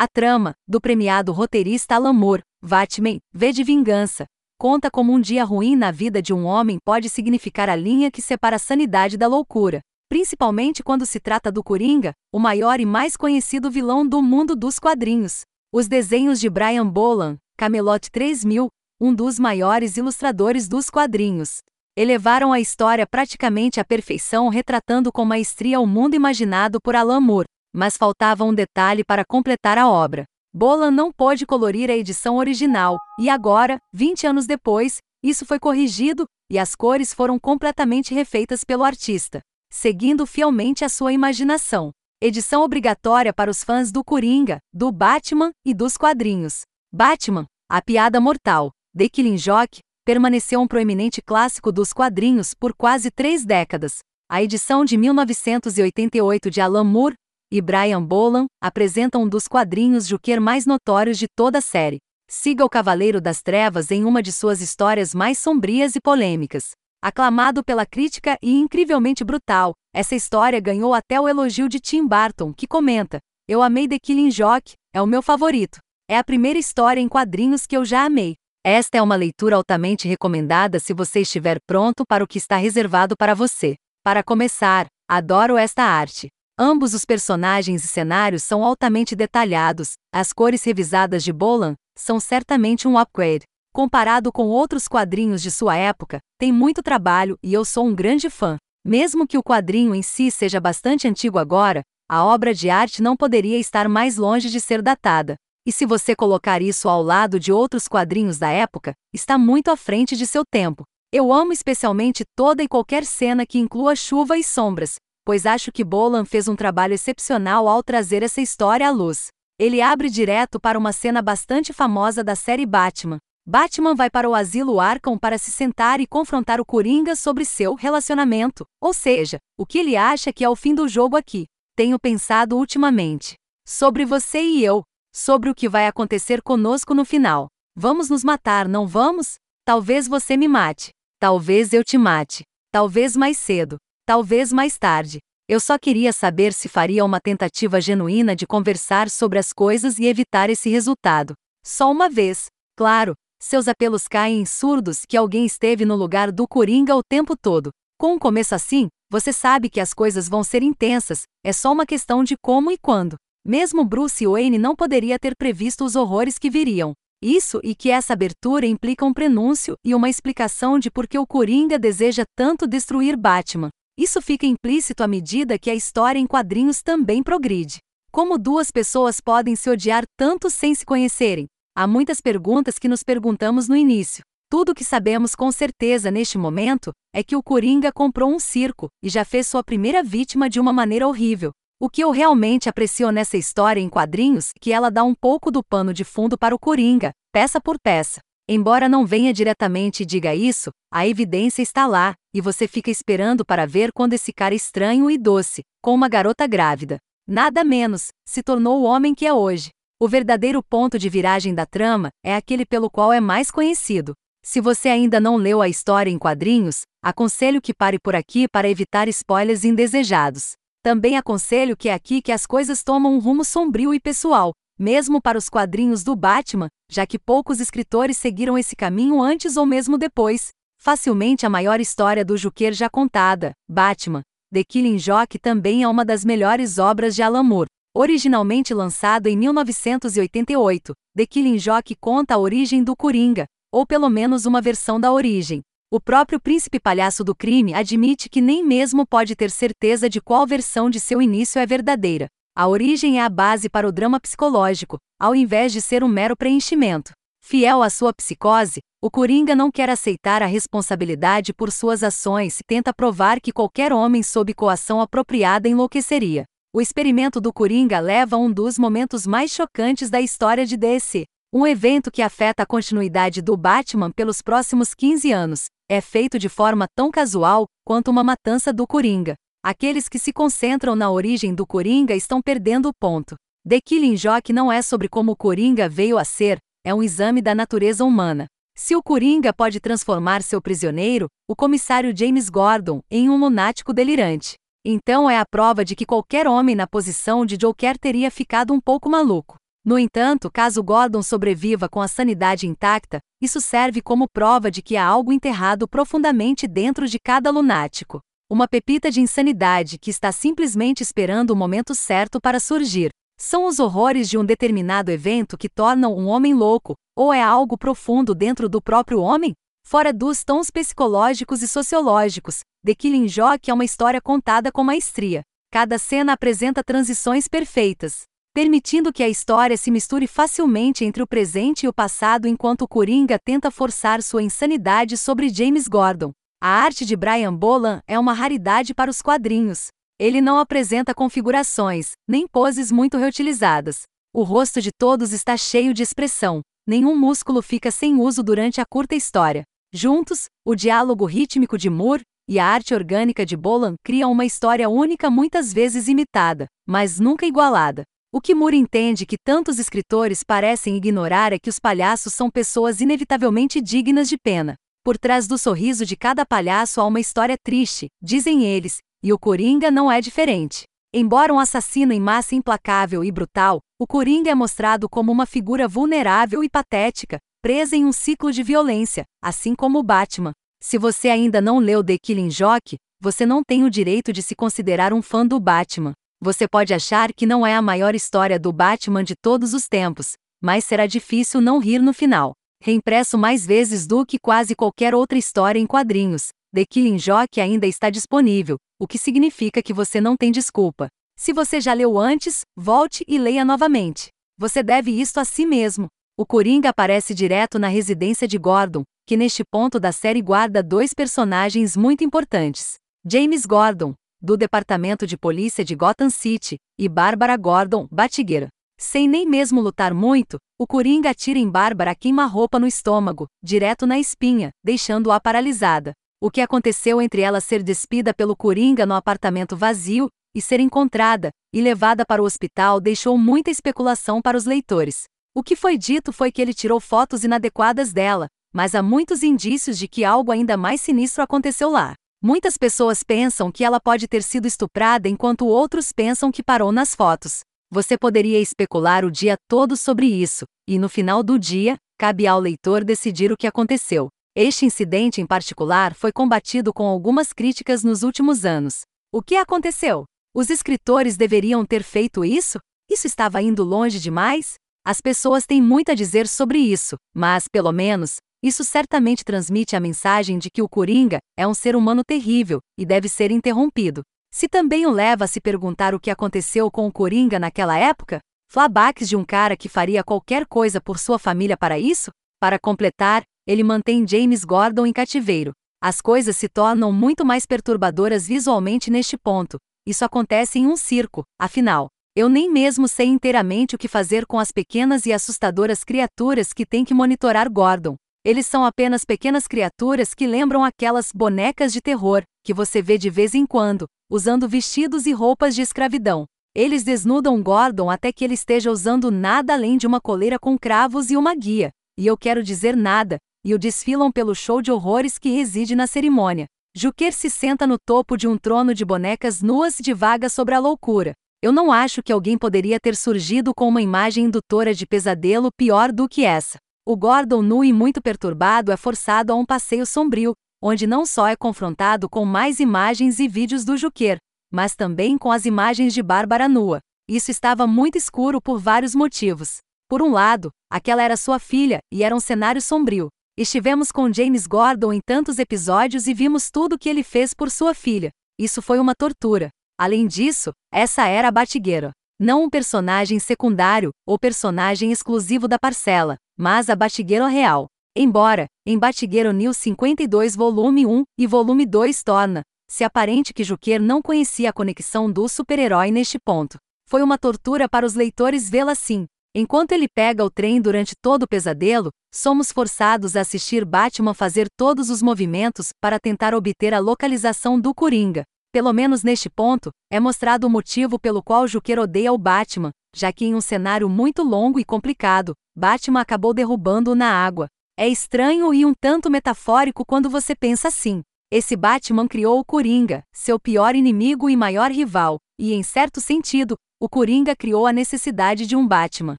A trama, do premiado roteirista Alan Moore, Batman, V de Vingança, conta como um dia ruim na vida de um homem pode significar a linha que separa a sanidade da loucura, principalmente quando se trata do Coringa, o maior e mais conhecido vilão do mundo dos quadrinhos. Os desenhos de Brian Bolan, Camelot 3000, um dos maiores ilustradores dos quadrinhos, elevaram a história praticamente à perfeição, retratando com maestria o mundo imaginado por Alan Moore, mas faltava um detalhe para completar a obra. Bolan não pôde colorir a edição original, e agora, 20 anos depois, isso foi corrigido e as cores foram completamente refeitas pelo artista, seguindo fielmente a sua imaginação. Edição obrigatória para os fãs do Coringa, do Batman e dos quadrinhos. Batman, a piada mortal, The Killing Joke, permaneceu um proeminente clássico dos quadrinhos por quase três décadas. A edição de 1988 de Alan Moore e Brian Bolan apresentam um dos quadrinhos Joker mais notórios de toda a série. Siga o Cavaleiro das Trevas em uma de suas histórias mais sombrias e polêmicas. Aclamado pela crítica e incrivelmente brutal, essa história ganhou até o elogio de Tim Burton, que comenta: Eu amei The Killing Joke, é o meu favorito. É a primeira história em quadrinhos que eu já amei. Esta é uma leitura altamente recomendada se você estiver pronto para o que está reservado para você. Para começar, adoro esta arte. Ambos os personagens e cenários são altamente detalhados, as cores revisadas de Bolan são certamente um upgrade. Comparado com outros quadrinhos de sua época, tem muito trabalho e eu sou um grande fã. Mesmo que o quadrinho em si seja bastante antigo agora, a obra de arte não poderia estar mais longe de ser datada. E se você colocar isso ao lado de outros quadrinhos da época, está muito à frente de seu tempo. Eu amo especialmente toda e qualquer cena que inclua chuva e sombras, pois acho que Bolan fez um trabalho excepcional ao trazer essa história à luz. Ele abre direto para uma cena bastante famosa da série Batman. Batman vai para o asilo Arkham para se sentar e confrontar o Coringa sobre seu relacionamento, ou seja, o que ele acha que é o fim do jogo aqui. Tenho pensado ultimamente sobre você e eu, sobre o que vai acontecer conosco no final. Vamos nos matar, não vamos? Talvez você me mate. Talvez eu te mate. Talvez mais cedo. Talvez mais tarde. Eu só queria saber se faria uma tentativa genuína de conversar sobre as coisas e evitar esse resultado. Só uma vez. Claro, seus apelos caem em surdos que alguém esteve no lugar do Coringa o tempo todo. Com um começo assim, você sabe que as coisas vão ser intensas, é só uma questão de como e quando. Mesmo Bruce Wayne não poderia ter previsto os horrores que viriam. Isso e que essa abertura implica um prenúncio e uma explicação de por que o Coringa deseja tanto destruir Batman. Isso fica implícito à medida que a história em quadrinhos também progride. Como duas pessoas podem se odiar tanto sem se conhecerem? Há muitas perguntas que nos perguntamos no início. Tudo o que sabemos com certeza neste momento é que o Coringa comprou um circo e já fez sua primeira vítima de uma maneira horrível. O que eu realmente aprecio nessa história em quadrinhos é que ela dá um pouco do pano de fundo para o Coringa, peça por peça. Embora não venha diretamente e diga isso, a evidência está lá, e você fica esperando para ver quando esse cara estranho e doce, com uma garota grávida, nada menos, se tornou o homem que é hoje. O verdadeiro ponto de viragem da trama é aquele pelo qual é mais conhecido. Se você ainda não leu a história em quadrinhos, aconselho que pare por aqui para evitar spoilers indesejados. Também aconselho que é aqui que as coisas tomam um rumo sombrio e pessoal, mesmo para os quadrinhos do Batman, já que poucos escritores seguiram esse caminho antes ou mesmo depois. Facilmente a maior história do Joker já contada, Batman. The Killing Joke também é uma das melhores obras de Alan Moore. Originalmente lançado em 1988, The Killing Joke conta a origem do Coringa, ou pelo menos uma versão da origem. O próprio príncipe palhaço do crime admite que nem mesmo pode ter certeza de qual versão de seu início é verdadeira. A origem é a base para o drama psicológico, ao invés de ser um mero preenchimento. Fiel à sua psicose, o Coringa não quer aceitar a responsabilidade por suas ações e tenta provar que qualquer homem sob coação apropriada enlouqueceria. O experimento do Coringa leva a um dos momentos mais chocantes da história de DC. Um evento que afeta a continuidade do Batman pelos próximos 15 anos. É feito de forma tão casual quanto uma matança do Coringa. Aqueles que se concentram na origem do Coringa estão perdendo o ponto. The Killing Joke não é sobre como o Coringa veio a ser, é um exame da natureza humana. Se o Coringa pode transformar seu prisioneiro, o comissário James Gordon, em um lunático delirante, então é a prova de que qualquer homem na posição de Joker teria ficado um pouco maluco. No entanto, caso Gordon sobreviva com a sanidade intacta, isso serve como prova de que há algo enterrado profundamente dentro de cada lunático. Uma pepita de insanidade que está simplesmente esperando o momento certo para surgir. São os horrores de um determinado evento que tornam um homem louco, ou é algo profundo dentro do próprio homem? Fora dos tons psicológicos e sociológicos, The Killing Joke é uma história contada com maestria. Cada cena apresenta transições perfeitas, permitindo que a história se misture facilmente entre o presente e o passado enquanto o Coringa tenta forçar sua insanidade sobre James Gordon. A arte de Brian Bolan é uma raridade para os quadrinhos. Ele não apresenta configurações, nem poses muito reutilizadas. O rosto de todos está cheio de expressão, nenhum músculo fica sem uso durante a curta história. Juntos, o diálogo rítmico de Moore e a arte orgânica de Bolan criam uma história única muitas vezes imitada, mas nunca igualada. O que Moore entende que tantos escritores parecem ignorar é que os palhaços são pessoas inevitavelmente dignas de pena. Por trás do sorriso de cada palhaço há uma história triste, dizem eles, e o Coringa não é diferente. Embora um assassino em massa implacável e brutal, o Coringa é mostrado como uma figura vulnerável e patética, presa em um ciclo de violência, assim como o Batman. Se você ainda não leu The Killing Joke, você não tem o direito de se considerar um fã do Batman. Você pode achar que não é a maior história do Batman de todos os tempos, mas será difícil não rir no final. Reimpresso mais vezes do que quase qualquer outra história em quadrinhos, The Killing Joke ainda está disponível, o que significa que você não tem desculpa. Se você já leu antes, volte e leia novamente. Você deve isto a si mesmo. O Coringa aparece direto na residência de Gordon, que neste ponto da série guarda dois personagens muito importantes: James Gordon, do Departamento de Polícia de Gotham City, e Bárbara Gordon, Batigueira. Sem nem mesmo lutar muito, o Coringa atira em Bárbara queima-roupa no estômago, direto na espinha, deixando-a paralisada. O que aconteceu entre ela ser despida pelo Coringa no apartamento vazio e ser encontrada e levada para o hospital deixou muita especulação para os leitores. O que foi dito foi que ele tirou fotos inadequadas dela, mas há muitos indícios de que algo ainda mais sinistro aconteceu lá. Muitas pessoas pensam que ela pode ter sido estuprada enquanto outros pensam que parou nas fotos. Você poderia especular o dia todo sobre isso, e no final do dia, cabe ao leitor decidir o que aconteceu. Este incidente em particular foi combatido com algumas críticas nos últimos anos. O que aconteceu? Os escritores deveriam ter feito isso? Isso estava indo longe demais? As pessoas têm muito a dizer sobre isso, mas, pelo menos, isso certamente transmite a mensagem de que o Coringa é um ser humano terrível e deve ser interrompido. Se também o leva a se perguntar o que aconteceu com o Coringa naquela época, flabacks de um cara que faria qualquer coisa por sua família para isso? Para completar, ele mantém James Gordon em cativeiro. As coisas se tornam muito mais perturbadoras visualmente neste ponto. Isso acontece em um circo, afinal. Eu nem mesmo sei inteiramente o que fazer com as pequenas e assustadoras criaturas que têm que monitorar Gordon. Eles são apenas pequenas criaturas que lembram aquelas bonecas de terror que você vê de vez em quando, usando vestidos e roupas de escravidão. Eles desnudam Gordon até que ele esteja usando nada além de uma coleira com cravos e uma guia. E eu quero dizer nada, e o desfilam pelo show de horrores que reside na cerimônia. Juquer se senta no topo de um trono de bonecas nuas e divaga sobre a loucura. Eu não acho que alguém poderia ter surgido com uma imagem indutora de pesadelo pior do que essa. O Gordon nu e muito perturbado é forçado a um passeio sombrio, onde não só é confrontado com mais imagens e vídeos do Juquer, mas também com as imagens de Bárbara nua. Isso estava muito escuro por vários motivos. Por um lado, aquela era sua filha, e era um cenário sombrio. Estivemos com James Gordon em tantos episódios e vimos tudo o que ele fez por sua filha. Isso foi uma tortura. Além disso, essa era a Batigueira. Não um personagem secundário ou personagem exclusivo da parcela, mas a Batigueira real. Embora, em Batigueiro News 52 volume 1 e volume 2 torna se aparente que Juquer não conhecia a conexão do super-herói neste ponto. Foi uma tortura para os leitores vê-la assim, Enquanto ele pega o trem durante todo o pesadelo, somos forçados a assistir Batman fazer todos os movimentos para tentar obter a localização do Coringa. Pelo menos neste ponto, é mostrado o motivo pelo qual Juquer odeia o Batman, já que em um cenário muito longo e complicado, Batman acabou derrubando-o na água. É estranho e um tanto metafórico quando você pensa assim. Esse Batman criou o Coringa, seu pior inimigo e maior rival, e em certo sentido, o Coringa criou a necessidade de um Batman.